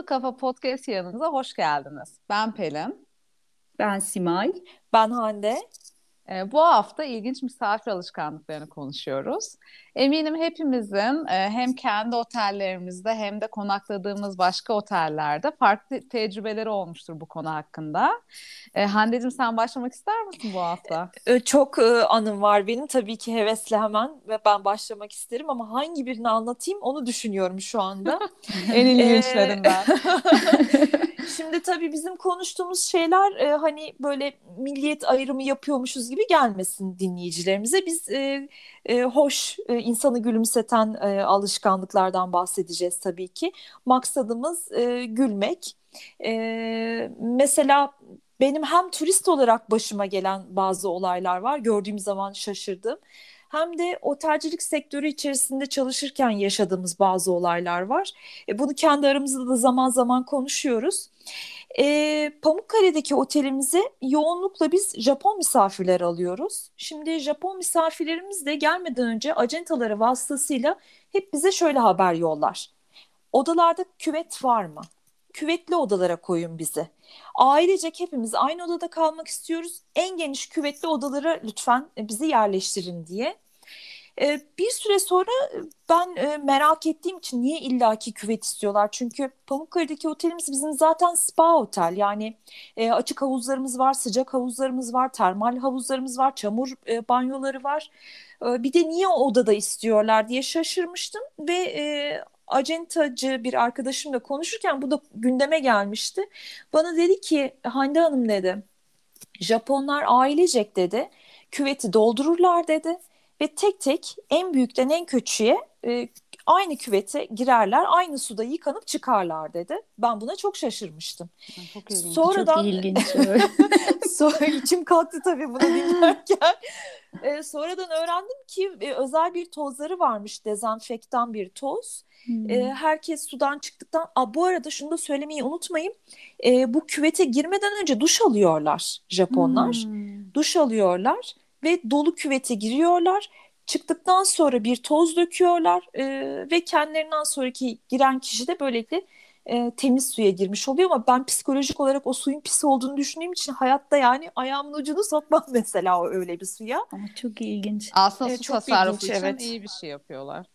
Mutlu Kafa Podcast yanınıza hoş geldiniz. Ben Pelin. Ben Simay. Ben Hande. E, bu hafta ilginç misafir alışkanlıklarını konuşuyoruz. Eminim hepimizin e, hem kendi otellerimizde hem de konakladığımız başka otellerde farklı tecrübeleri olmuştur bu konu hakkında. E, Hande'cim sen başlamak ister misin bu hafta? E, çok e, anım var benim tabii ki hevesle hemen ve ben başlamak isterim ama hangi birini anlatayım onu düşünüyorum şu anda. en ilginçlerinden. Şimdi tabii bizim konuştuğumuz şeyler e, hani böyle milliyet ayrımı yapıyormuşuz gibi gelmesin dinleyicilerimize. Biz e, e, hoş, e, insanı gülümseten e, alışkanlıklardan bahsedeceğiz tabii ki. Maksadımız e, gülmek. E, mesela benim hem turist olarak başıma gelen bazı olaylar var. Gördüğüm zaman şaşırdım hem de otelcilik sektörü içerisinde çalışırken yaşadığımız bazı olaylar var. E, bunu kendi aramızda da zaman zaman konuşuyoruz. E, Pamukkale'deki otelimize yoğunlukla biz Japon misafirler alıyoruz. Şimdi Japon misafirlerimiz de gelmeden önce acentaları vasıtasıyla hep bize şöyle haber yollar. Odalarda küvet var mı? Küvetli odalara koyun bizi. Ailecek hepimiz aynı odada kalmak istiyoruz. En geniş küvetli odalara lütfen bizi yerleştirin diye. Ee, bir süre sonra ben e, merak ettiğim için niye illaki küvet istiyorlar? Çünkü Pamukkale'deki otelimiz bizim zaten spa otel. Yani e, açık havuzlarımız var, sıcak havuzlarımız var, termal havuzlarımız var, çamur e, banyoları var. bir de niye odada istiyorlar diye şaşırmıştım ve acentacı bir arkadaşımla konuşurken bu da gündeme gelmişti. Bana dedi ki Hande Hanım dedi Japonlar ailecek dedi küveti doldururlar dedi ve tek tek en büyükten en küçüğe e, aynı küvete girerler, aynı suda yıkanıp çıkarlar dedi. Ben buna çok şaşırmıştım. Çok ilginç. Sonradan çok ilginç. sonra içim kalktı tabii bunu dinlerken. E, sonradan öğrendim ki e, özel bir tozları varmış, dezenfektan bir toz. Hmm. E, herkes sudan çıktıktan, a, bu arada şunu da söylemeyi unutmayın. E, bu küvete girmeden önce duş alıyorlar Japonlar. Hmm. Duş alıyorlar ve dolu küvete giriyorlar. Çıktıktan sonra bir toz döküyorlar e, ve kendilerinden sonraki giren kişi de böylelikle e, temiz suya girmiş oluyor ama ben psikolojik olarak o suyun pis olduğunu düşündüğüm için hayatta yani ayağımın ucunu sokmam mesela o öyle bir suya. Ama çok ilginç. Aslında evet, su tasarrufu için evet. iyi bir şey yapıyorlar.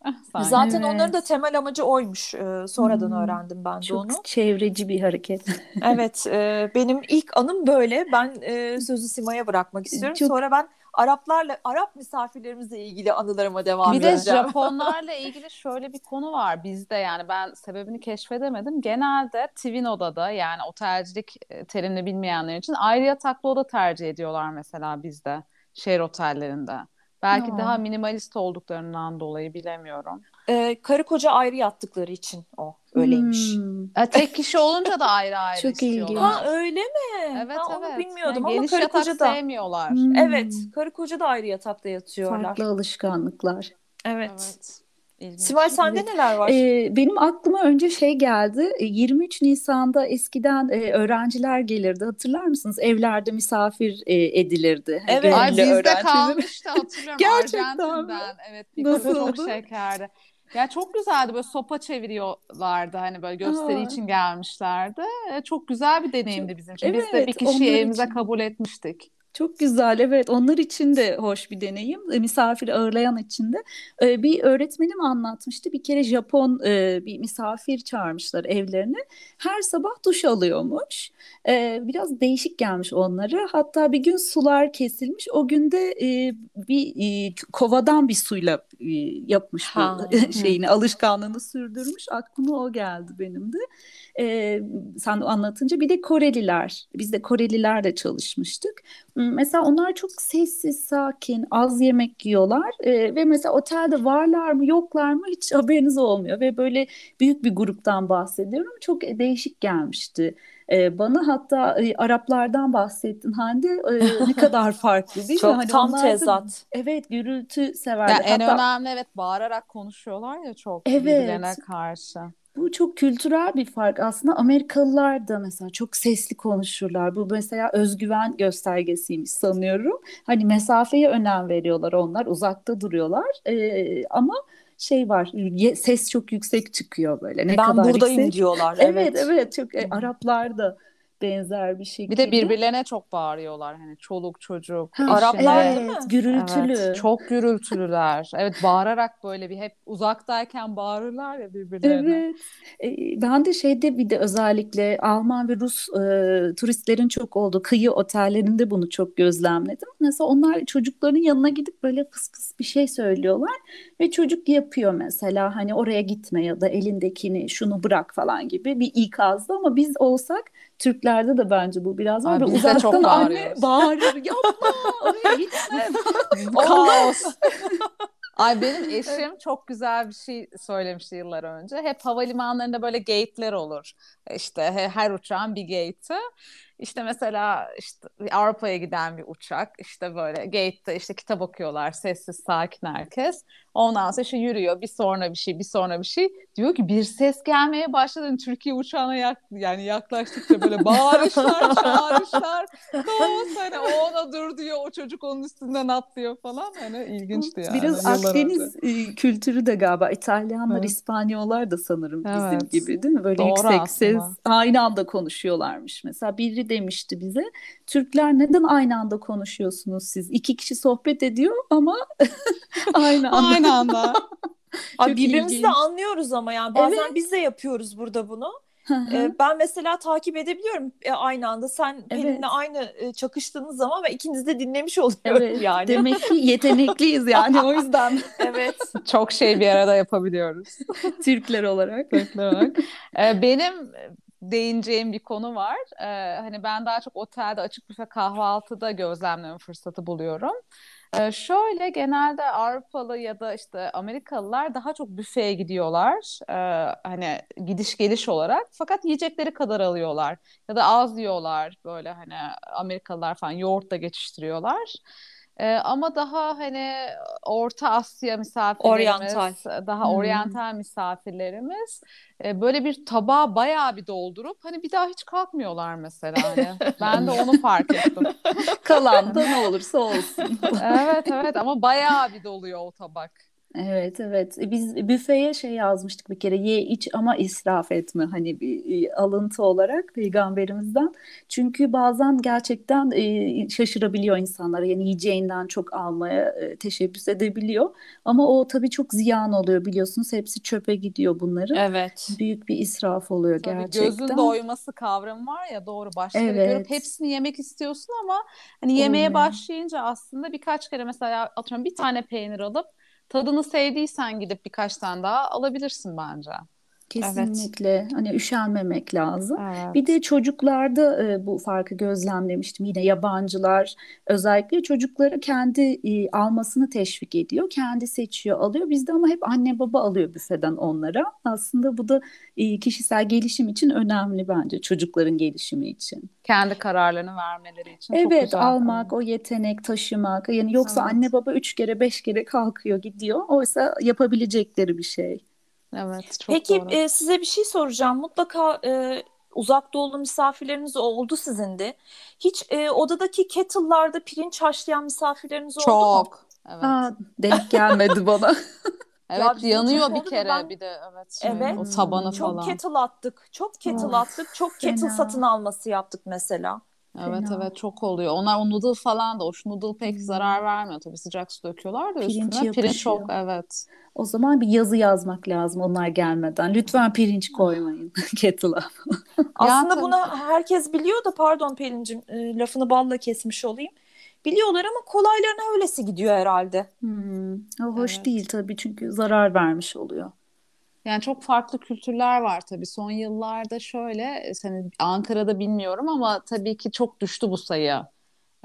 Zaten evet. onların da temel amacı oymuş. Ee, sonradan hmm. öğrendim ben de çok onu. Çok çevreci bir hareket. evet e, benim ilk anım böyle. Ben e, sözü Sima'ya bırakmak istiyorum. Çok... Sonra ben Araplarla Arap misafirlerimizle ilgili anılarıma devam bir edeceğim. Bir de Japonlarla ilgili şöyle bir konu var bizde yani ben sebebini keşfedemedim. Genelde twin odada yani otelcilik e, terimini bilmeyenler için ayrı yataklı oda tercih ediyorlar mesela bizde şehir otellerinde. Belki hmm. daha minimalist olduklarından dolayı bilemiyorum. Ee, karı koca ayrı yattıkları için o öyleymiş. Hmm. E, tek kişi olunca da ayrı ayrı Çok ilginç. Ha öyle mi? Evet ha, evet. Onu bilmiyordum yani ama karı koca da sevmiyorlar. Hmm. Evet, karı koca da ayrı yatakta yatıyorlar. Farklı alışkanlıklar. Evet. evet. İlginç. Sibel sende evet. neler var? Ee, benim aklıma önce şey geldi. 23 e, Nisan'da eskiden e, öğrenciler gelirdi. Hatırlar mısınız? Evlerde misafir e, edilirdi. Evet. Ay, bizde kalmıştı hatırlıyorum. Gerçekten Arjantin'den. Evet. Nasıl çok şekerdi. Ya çok güzeldi böyle sopa çeviriyorlardı hani böyle gösteri Aa. için gelmişlerdi. Çok güzel bir deneyimdi bizim için. Evet, Biz de bir kişiyi evimize için. kabul etmiştik. Çok güzel evet. Onlar için de hoş bir deneyim. E, misafir ağırlayan için de. E, bir öğretmenim anlatmıştı. Bir kere Japon e, bir misafir çağırmışlar evlerine. Her sabah duş alıyormuş. Biraz değişik gelmiş onları hatta bir gün sular kesilmiş. O günde bir kovadan bir suyla yapmış bu şeyini alışkanlığını sürdürmüş. Aklıma o geldi benim de sen anlatınca bir de Koreliler biz de Korelilerle çalışmıştık Mesela onlar çok sessiz, sakin, az yemek yiyorlar e, ve mesela otelde varlar mı yoklar mı hiç haberiniz olmuyor ve böyle büyük bir gruptan bahsediyorum. Çok değişik gelmişti. E, bana hatta e, Araplardan bahsettin Hande e, ne kadar farklı değil çok mi? Hani tam tezat. Da, evet gürültü severler. Yani en hatta, önemli evet bağırarak konuşuyorlar ya çok evet, birbirlerine karşı. Bu çok kültürel bir fark. Aslında Amerikalılar da mesela çok sesli konuşurlar. Bu mesela özgüven göstergesiymiş sanıyorum. Hani mesafeye önem veriyorlar onlar. Uzakta duruyorlar. Ee, ama şey var. Ses çok yüksek çıkıyor böyle. Ne ben kadar buradayım yüksek. diyorlar. Evet evet, evet çok e, Araplar da benzer bir şekilde. Bir de birbirlerine çok bağırıyorlar hani çoluk çocuk. Ha, Araplar evet, gürültülü. Evet, çok gürültülüler. evet bağırarak böyle bir hep uzaktayken bağırırlar ya birbirlerine. Evet. E, ben de şeyde bir de özellikle Alman ve Rus e, turistlerin çok olduğu kıyı otellerinde bunu çok gözlemledim. Mesela onlar çocukların yanına gidip böyle fıs fıs bir şey söylüyorlar ve çocuk yapıyor mesela hani oraya gitme ya da elindekini şunu bırak falan gibi bir ikazdı ama biz olsak Türklerde de bence bu biraz var. Abi, uzaktan çok anne bağırır yapma oraya gitme. Kaos. Ay benim eşim çok güzel bir şey söylemişti yıllar önce. Hep havalimanlarında böyle gate'ler olur. İşte her uçağın bir gate'i. İşte mesela işte Avrupa'ya giden bir uçak işte böyle gate'de işte kitap okuyorlar sessiz sakin herkes. Ondan sonra işte yürüyor bir sonra bir şey bir sonra bir şey. Diyor ki bir ses gelmeye başladı. Yani Türkiye uçağına yak, yani yaklaştıkça böyle bağırışlar çağrışlar. Kaos hani o ona dur diyor o çocuk onun üstünden atlıyor falan. Hani ilginçti yani. Biraz Akdeniz önce. kültürü de galiba İtalyanlar, evet. İspanyollar da sanırım bizim evet. gibi değil mi? Böyle Doğru yüksek aslında. ses aynı anda konuşuyorlarmış. Mesela biri demişti bize Türkler neden aynı anda konuşuyorsunuz siz? İki kişi sohbet ediyor ama aynı anda. Aynı anda. Abi birbirimizi de anlıyoruz ama yani bazen evet. biz de yapıyoruz burada bunu. ee, ben mesela takip edebiliyorum e, aynı anda sen evet. Pelin'le aynı e, çakıştığınız zaman ve ikiniz de dinlemiş oluyoruz evet. yani. Demek ki yetenekliyiz yani o yüzden. evet. Çok şey bir arada yapabiliyoruz. Türkler olarak. Türkler olarak. Ee, benim değineceğim bir konu var. Ee, hani ben daha çok otelde açık büfe kahvaltıda gözlemleme fırsatı buluyorum. Ee, şöyle genelde Avrupalı ya da işte Amerikalılar daha çok büfeye gidiyorlar. Ee, hani gidiş geliş olarak. Fakat yiyecekleri kadar alıyorlar. Ya da az yiyorlar böyle hani Amerikalılar falan yoğurtla geçiştiriyorlar. Ee, ama daha hani Orta Asya misafirlerimiz, oryantal. daha hmm. oryantal misafirlerimiz e, böyle bir tabağı bayağı bir doldurup hani bir daha hiç kalkmıyorlar mesela. Hani. ben de onu fark ettim. Kalan da ne olursa olsun. evet evet ama bayağı bir doluyor o tabak. Evet evet e, biz büfeye şey yazmıştık bir kere ye iç ama israf etme hani bir e, alıntı olarak peygamberimizden. Çünkü bazen gerçekten e, şaşırabiliyor insanlar yani yiyeceğinden çok almaya e, teşebbüs edebiliyor. Ama o tabii çok ziyan oluyor biliyorsunuz hepsi çöpe gidiyor bunların. Evet. Büyük bir israf oluyor tabii gerçekten. Gözün doyması kavramı var ya doğru başları evet. görüp hepsini yemek istiyorsun ama hani yemeye Olmuyor. başlayınca aslında birkaç kere mesela atıyorum bir tane peynir alıp tadını sevdiysen gidip birkaç tane daha alabilirsin bence. Kesinlikle. Evet. Hani üşenmemek lazım. Evet. Bir de çocuklarda e, bu farkı gözlemlemiştim. Yine yabancılar özellikle çocukları kendi e, almasını teşvik ediyor. Kendi seçiyor, alıyor. Bizde ama hep anne baba alıyor büfeden onlara. Aslında bu da e, kişisel gelişim için önemli bence çocukların gelişimi için. Kendi kararlarını vermeleri için. Evet, çok almak, o yetenek taşımak. Yani yoksa evet. anne baba üç kere beş kere kalkıyor gidiyor. Oysa yapabilecekleri bir şey. Evet, çok Peki doğru. e, size bir şey soracağım. Mutlaka e, uzak doğulu misafirleriniz oldu sizin de. Hiç e, odadaki kettle'larda pirinç haşlayan misafirleriniz oldu mu? Çok. Evet. Aa, denk gelmedi bana. Evet ya yanıyor bir kere ben... bir de evet. Şey, evet. O tabanı çok falan. Çok kettle attık. Çok kettle oh, attık. Çok kettle fena. satın alması yaptık mesela. Evet fena. evet çok oluyor. Onlar o noodle falan da o şu noodle pek zarar vermiyor tabii sıcak su döküyorlar da Pirinç üstüne. Yapışıyor. Pirinç çok evet. O zaman bir yazı yazmak lazım onlar gelmeden. Lütfen pirinç koymayın kettle'a. Aslında bunu herkes biliyor da pardon Pelin'cim e, lafını balla kesmiş olayım. Biliyorlar ama kolaylarına öylesi gidiyor herhalde. Hmm. O hoş evet. değil tabii çünkü zarar vermiş oluyor. Yani çok farklı kültürler var tabii. Son yıllarda şöyle, hani Ankara'da bilmiyorum ama tabii ki çok düştü bu sayı.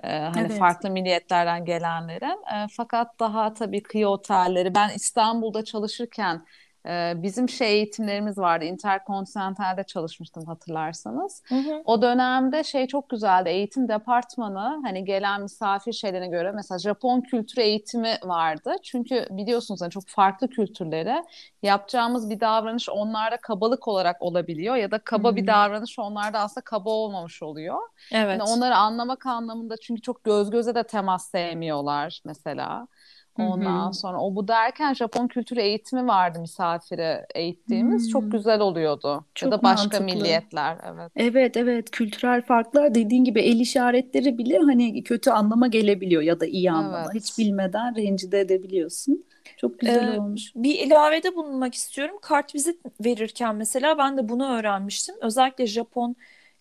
Ee, hani evet. farklı milliyetlerden gelenlerin. Ee, fakat daha tabii kıyı otelleri. Ben İstanbul'da çalışırken e, bizim şey eğitimlerimiz vardı. Interkontinental'de çalışmıştım hatırlarsanız. Hı hı. O dönemde şey çok güzeldi. Eğitim departmanı hani gelen misafir şeylerine göre mesela Japon kültürü eğitimi vardı. Çünkü biliyorsunuz hani çok farklı kültürlere yapacağımız bir davranış onlarda kabalık olarak olabiliyor ya da kaba hı. bir davranış onlarda aslında kaba olmamış oluyor. Evet. Yani onları anlamak anlamında çünkü çok göz göze de temas sevmiyorlar mesela. Ondan Hı-hı. sonra o bu derken Japon kültürü eğitimi vardı misafire eğittiğimiz. Çok Hmm. güzel oluyordu. Çok Ya da başka mantıklı. milliyetler evet. Evet evet kültürel farklar dediğin gibi el işaretleri bile hani kötü anlama gelebiliyor ya da iyi anlama. Hiç Evet. bilmeden rencide edebiliyorsun. Çok güzel Ee, olmuş. bir ilavede bulunmak istiyorum. Kartvizit verirken mesela ben de bunu öğrenmiştim. Özellikle Japon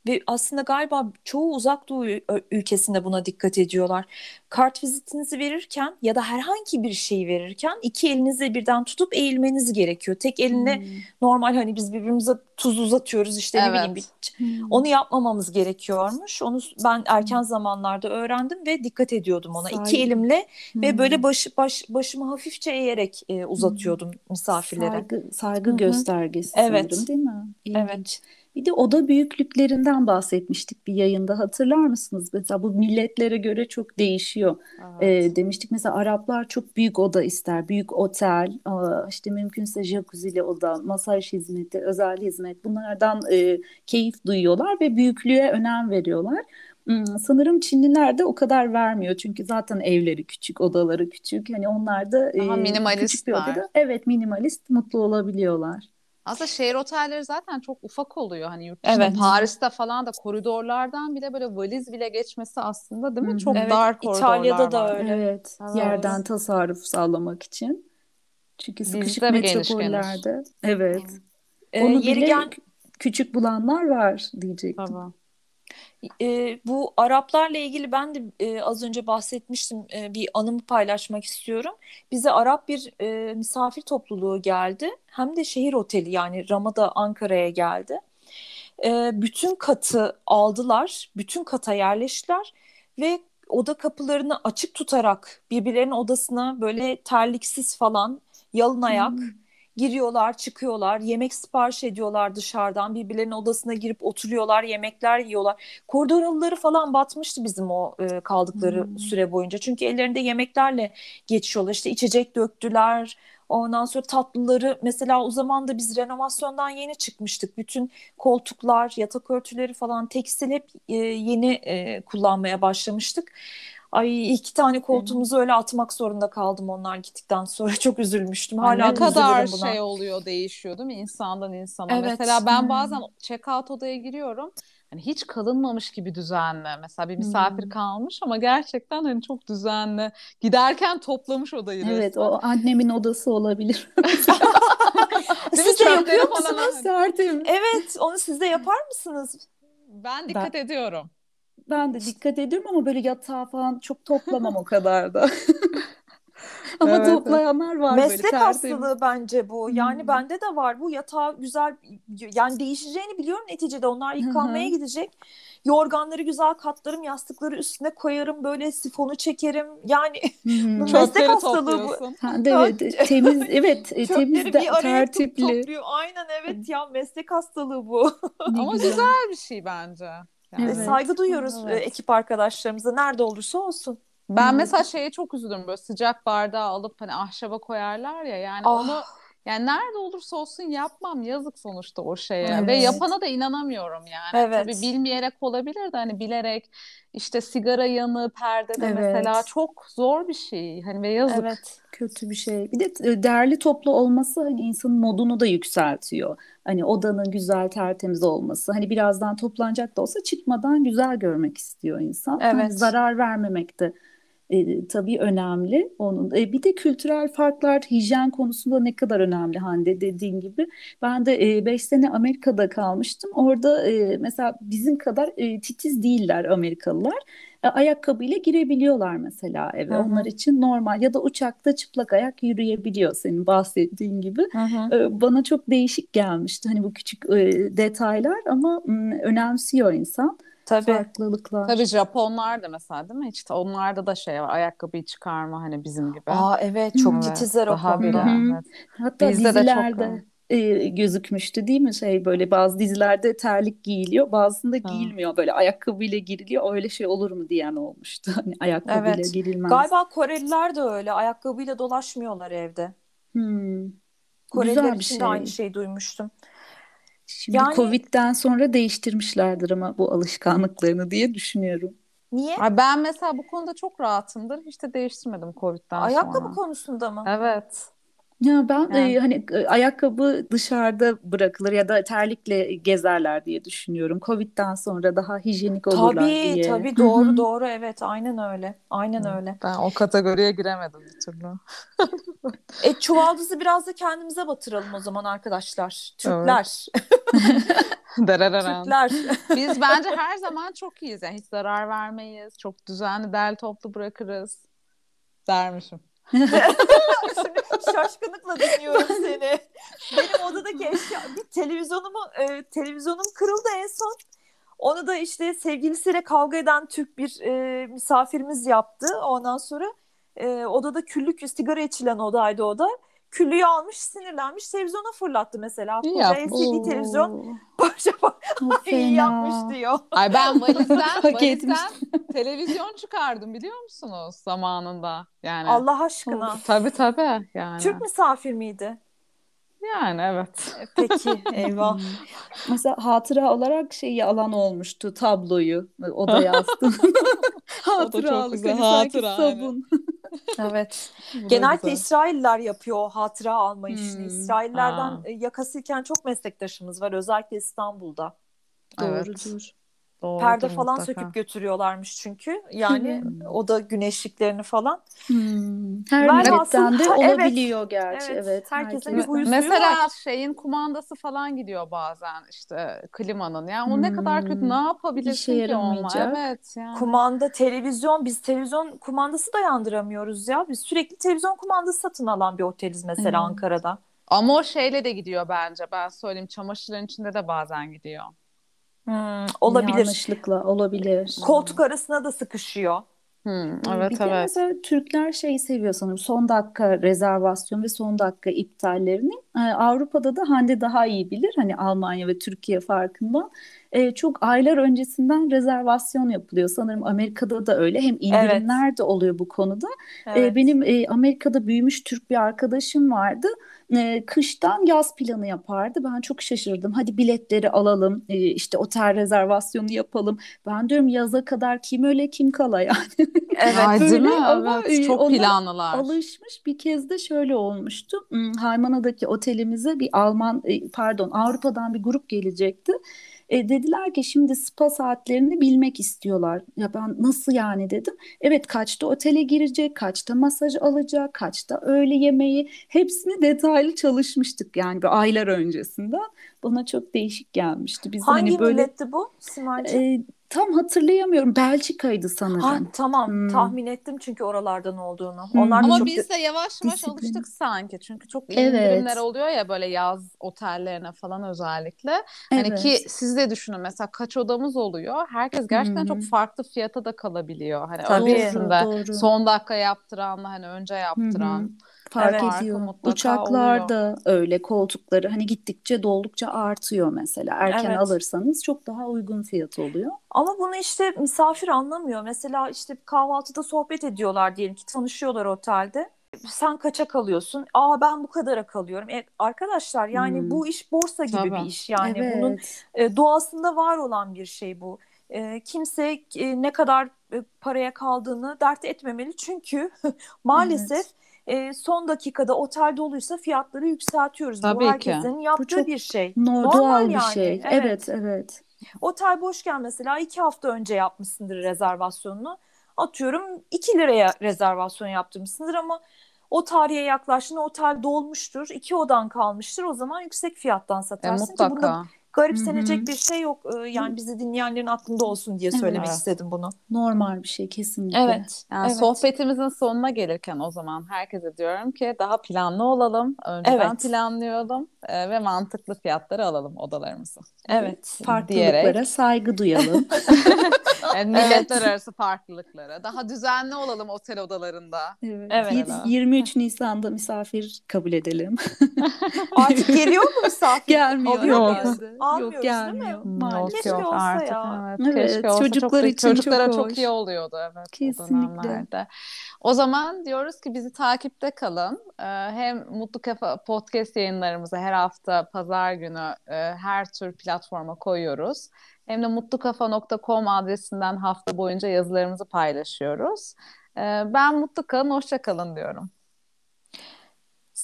ve aslında galiba çoğu uzak doğu ül- ülkesinde buna dikkat ediyorlar. Kartvizitinizi verirken ya da herhangi bir şeyi verirken iki elinizle birden tutup eğilmeniz gerekiyor. Tek eline Hmm. normal hani biz birbirimize tuz uzatıyoruz işte ne bileyim Evet. Hmm. onu yapmamamız gerekiyormuş. Onu ben erken zamanlarda öğrendim ve dikkat ediyordum ona. İki Saygı. elimle ve Hmm. böyle baş, baş başımı hafifçe eğerek e, uzatıyordum misafirlere. Saygı, saygı göstergesi Evet. sanırım değil mi? İlginç. Evet. Bir de oda büyüklüklerinden bahsetmiştik bir yayında hatırlar mısınız? Mesela bu milletlere göre çok değişiyor. Evet. Ee, demiştik mesela Araplar çok büyük oda ister. Büyük otel, aa, işte mümkünse jacuzzi'li oda, masaj hizmeti, özel hizmet bunlardan e, keyif duyuyorlar ve büyüklüğe önem veriyorlar. Hmm, sanırım Çinliler de o kadar vermiyor çünkü zaten evleri küçük, odaları küçük. Hani onlar da e, küçük bir odada evet minimalist mutlu olabiliyorlar. Aslında şehir otelleri zaten çok ufak oluyor. Hani yurt dışında Evet. Paris'te falan da koridorlardan bile böyle valiz bile geçmesi aslında değil mi? Çok Evet, dar İtalya'da koridorlar da var. öyle. Evet, Evet. yerden tasarruf sağlamak için. Çünkü sıkışık Bizde metropollerde evet. Ee, Onu yeri bile gel kü- küçük bulanlar var diyecektim. Tabii. E, bu Araplarla ilgili ben de e, az önce bahsetmiştim. E, bir anımı paylaşmak istiyorum. Bize Arap bir e, misafir topluluğu geldi. Hem de şehir oteli yani Ramada Ankara'ya geldi. E, bütün katı aldılar. Bütün kata yerleştiler ve oda kapılarını açık tutarak birbirlerinin odasına böyle terliksiz falan yalın ayak Hmm. Giriyorlar, çıkıyorlar, yemek sipariş ediyorlar dışarıdan, birbirlerinin odasına girip oturuyorlar, yemekler yiyorlar. Koridor halıları falan batmıştı bizim o e, kaldıkları Hmm. süre boyunca. Çünkü ellerinde yemeklerle geçiyorlar. İşte içecek döktüler. Ondan sonra tatlıları mesela o zaman da biz renovasyondan yeni çıkmıştık. Bütün koltuklar, yatak örtüleri falan tekstil hep e, yeni e, kullanmaya başlamıştık. Ay iki tane koltuğumuzu öyle atmak zorunda kaldım onlar gittikten sonra. Çok üzülmüştüm. Hala ne da kadar buna. şey oluyor değişiyor değil mi insandan insana. Evet. Mesela ben Hmm. bazen check-out odaya giriyorum. Hani hiç kalınmamış gibi düzenli. Mesela bir misafir Hmm. kalmış ama gerçekten hani çok düzenli. Giderken toplamış odayı Evet, resmen. o annemin odası olabilir. Değil? Siz de yapıyor musunuz? Sertemiz. Evet, onu siz de yapar mısınız? Ben dikkat ediyorum. Ben de dikkat ediyorum ama böyle yatağı falan çok toplamam o kadar da. Ama Evet, toplayanlar var böyle Meslek tertemiz. hastalığı bence bu. Yani Hmm. bende de var bu. Yatağı güzel yani değişeceğini biliyorum neticede. Onlar yıkanmaya hı. gidecek. Yorganları güzel katlarım, yastıkları üstüne koyarım, böyle sifonu çekerim. Yani Çöpleri meslek hastalığı bu. de evet temiz evet e, temiz de tertipli. topluyor. Aynen evet ya meslek hastalığı bu. Ne Ama güzel. güzel bir şey bence. Yani. Evet. Saygı duyuyoruz e, Evet. ekip arkadaşlarımıza nerede olursa olsun. Ben Evet. mesela şeye çok üzülürüm böyle sıcak bardağı alıp hani ahşaba koyarlar ya yani Ah. onu yani nerede olursa olsun yapmam yazık sonuçta o şeye ve Evet. yapana da inanamıyorum yani. Evet. Tabii bilmeyerek olabilir de hani bilerek işte sigara yanığı perdede Evet. mesela çok zor bir şey hani ve yazık. Evet. Kötü bir şey. Bir de e, değerli toplu olması hani insanın modunu da yükseltiyor. Hani odanın güzel tertemiz olması. Hani birazdan toplanacak da olsa çıkmadan güzel görmek istiyor insan. Hani Evet. zarar vermemek de e, tabii önemli. Onun e, bir de kültürel farklar hijyen konusunda ne kadar önemli Hande dediğin gibi. Ben de 5 sene Amerika'da kalmıştım. Orada e, mesela bizim kadar e, titiz değiller Amerikalılar. E, ayakkabıyla girebiliyorlar mesela eve. Hı hı. Onlar için normal ya da uçakta çıplak ayak yürüyebiliyor senin bahsettiğin gibi. Hı hı. E, Bana çok değişik gelmişti hani bu küçük e, detaylar ama önemsiyor insan Tabii. farklılıklar. Tabii Japonlar da mesela değil mi? Hiç onlarda da şey var ayakkabıyı çıkarma hani bizim gibi. Aa evet çok Evet, titizler o daha konuda. Evet. Hatta Bizde de çok dizilerde e, gözükmüştü değil mi şey böyle bazı dizilerde terlik giyiliyor bazısında Ha. giyilmiyor böyle ayakkabıyla giriliyor öyle şey olur mu diyen olmuştu hani ayakkabıyla Evet. girilmez. Galiba Koreliler de öyle. Ayakkabıyla dolaşmıyorlar evde. Hmm. Koreliler Güzel bir için de şey. aynı şeyi duymuştum. Şimdi Yani- Covid'den sonra değiştirmişlerdir ama bu alışkanlıklarını diye düşünüyorum. Niye? Ay ben mesela bu konuda çok rahatımdır. Hiç de değiştirmedim Covid'den Ayakkabı sonra. konusunda mı? Evet. Ya ben Yani. e, hani e, ayakkabı dışarıda bırakılır ya da terlikle gezerler diye düşünüyorum. Covid'den sonra daha hijyenik olurlar Tabii diye. tabii Hı doğru hı. doğru evet aynen öyle. Aynen öyle. Ben o kategoriye giremedim bir türlü. E çuvaldızı biraz da kendimize batıralım o zaman arkadaşlar. Türkler. Derereren. Türkler. Biz bence her zaman çok iyiyiz. Yani hiç zarar vermeyiz. Çok düzenli, derli toplu bırakırız. Dermişim. Şaşkınlıkla dinliyorum seni. Benim odadaki eşya bir televizyonumu e, televizyonum kırıldı en son. Onu da işte sevgilisiyle kavga eden Türk bir e, misafirimiz yaptı. Ondan sonra e, odada küllük sigara içilen odaydı o da. Küllüğü almış sinirlenmiş televizyona fırlattı mesela. İyi Koca yapmış. LCD televizyon parça parça yapmış diyor. Ay ben valizden, valizden televizyon çıkardım biliyor musunuz zamanında? Yani Allah aşkına. tabii tabii yani. Türk misafir miydi? Yani evet. E, Peki eyvah. Hmm. Mesela hatıra olarak şeyi alan olmuştu tabloyu odaya astım. Hatıralık güzel, hani hatıra, aynen. sabun. Evet. Güzel. İsrailler yapıyor o hatıra alma işini. Hmm. İsraillerden Ha. e, yakasıyken çok meslektaşımız var özellikle İstanbul'da. Evet. Doğrudur. Doğrudur Perde falan mutlaka. söküp götürüyorlarmış çünkü. Yani Hmm. o da güneşliklerini falan. Hmm. Her milletten de Ha, evet. olabiliyor gerçi. Evet, Evet. herkesin bir huyu suyu Mesela var. şeyin kumandası falan gidiyor bazen işte klimanın. Yani o ne kadar kötü Hmm. ne yapabilirsin İşe ki onunla? Evet yani. Kumanda, televizyon, biz televizyon kumandası da yandıramıyoruz ya. Biz sürekli televizyon kumandası satın alan bir oteliz mesela Evet. Ankara'da. Ama o şeyle de gidiyor bence. Ben söyleyeyim çamaşırların içinde de bazen gidiyor. Hmm, olabilir. Yanlışlıkla olabilir. Koltuk arasına da sıkışıyor. Hmm, Bir evet de evet. mesela Türkler şey seviyor sanırım son dakika rezervasyon ve son dakika iptallerini. Ee, Avrupa'da da Hande daha iyi bilir hani Almanya ve Türkiye farkından. Ee, çok aylar öncesinden rezervasyon yapılıyor. Sanırım Amerika'da da öyle. Hem indirimler de oluyor bu konuda. Ee, Evet. benim e, Amerika'da büyümüş Türk bir arkadaşım vardı. Ee, kıştan yaz planı yapardı. Ben çok şaşırdım. Hadi biletleri alalım, e, işte otel rezervasyonu yapalım. Ben diyorum yaza kadar kim öyle kim kala yani. Evet. Böyle mi? ama, Evet. e, Çok planlılar. Alışmış bir kez de şöyle olmuştu. Hmm, Haymana'daki otelimize bir Alman e, pardon Avrupa'dan bir grup gelecekti. E, dediler ki şimdi spa saatlerini bilmek istiyorlar. Ya ben nasıl yani dedim. Evet kaçta otele girecek, kaçta masaj alacak, kaçta öğle yemeği hepsini detaylı çalışmıştık yani bir aylar öncesinden. Bana çok değişik gelmişti. Biz Hangi hani böyle milletti bu Simay'cığım? e, tam hatırlayamıyorum. Belçika'ydı sanırım. Ha, tamam Hmm. tahmin ettim çünkü oralardan olduğunu. Hmm. Onlar da Ama çok biz de yavaş yavaş Disiplin. alıştık sanki. Çünkü çok iyi Evet. indirimler oluyor ya böyle yaz otellerine falan özellikle. Hani Evet. ki siz de düşünün mesela kaç odamız oluyor. Herkes gerçekten Hı çok farklı fiyata da kalabiliyor. Hani Tabii. öncesinde Doğru. son dakika yaptıranla hani önce Hı hı. Fark Evet. Ediyor. mutlaka Uçaklar da öyle koltukları hani gittikçe doldukça artıyor mesela. Erken Evet. alırsanız çok daha uygun fiyat oluyor. Ama bunu işte misafir anlamıyor. Mesela işte kahvaltıda sohbet ediyorlar diyelim ki tanışıyorlar otelde. Sen kaça kalıyorsun? Aa ben bu kadara kalıyorum. E, arkadaşlar yani Hmm. bu iş borsa gibi Tabii. bir iş. Yani evet. bunun e, doğasında var olan bir şey bu. E, kimse e, ne kadar e, paraya kaldığını dert etmemeli. Çünkü maalesef e, son dakikada otel doluysa fiyatları yükseltiyoruz. Tabii bu ki. herkesin yaptığı çok bir şey. No, Normal doğal bir yani. şey. Evet. Evet, evet. Otel boşken mesela iki hafta önce yapmışsındır rezervasyonunu. Atıyorum 2 liraya rezervasyon yaptırmışsındır ama o tarihe yaklaştığında otel dolmuştur. iki odan kalmıştır. O zaman yüksek fiyattan E, satarsın ki bunda mutlaka. Garipsenecek Hı hı. bir şey yok. Ee, Yani bizi dinleyenlerin aklında olsun diye söylemek Evet. istedim bunu. Normal bir şey kesinlikle. Evet. Yani evet. sohbetimizin sonuna gelirken o zaman herkese diyorum ki daha planlı olalım. Önceden Evet. planlayalım e, ve mantıklı fiyatları alalım odalarımızı. Evet. Farklılıklara Diyerek. saygı duyalım. Yani milletler arası farklılıklara. Daha düzenli olalım otel odalarında. Evet. Evet. Yir- 23 Nisan'da misafir kabul edelim. Artık geliyor mu misafir? Gelmiyor Alıyor Yok. Almıyoruz Yok değil gelmiyor Hmm, maalesef. Keşke yok olsa artık. ya. Evet, Evet, keşke olsa çocuklar çok, için çok çocuklara çok, hoş. iyi oluyordu evet o Kesinlikle. dönemlerde. O zaman diyoruz ki bizi takipte kalın. Ee, hem Mutlu Kafa podcast yayınlarımızı her hafta pazar günü e, her tür platforma koyuyoruz. hem de mutlukafa.com adresinden hafta boyunca yazılarımızı paylaşıyoruz. Ee, ben mutlu kalın, hoşça kalın diyorum.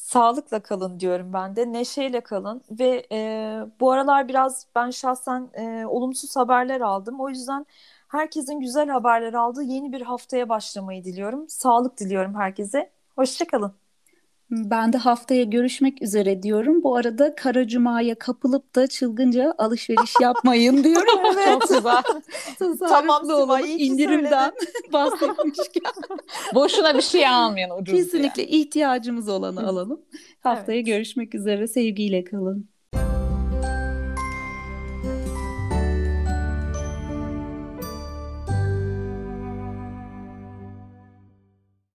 Sağlıkla kalın diyorum ben de. Neşeyle kalın ve e, bu aralar biraz ben şahsen e, olumsuz haberler aldım. O yüzden herkesin güzel haberler aldığı yeni bir haftaya başlamayı diliyorum. Sağlık diliyorum herkese. Hoşçakalın. Ben de haftaya görüşmek üzere diyorum. Bu arada Kara Cuma'ya kapılıp da çılgınca alışveriş yapmayın diyorum. Evet. Çok güzel. tamam Sima, olalım. İndirimden bahsetmişken. Boşuna bir şey almayın ucuz Kesinlikle diye. ihtiyacımız olanı alalım. Haftaya evet. görüşmek üzere. Sevgiyle kalın.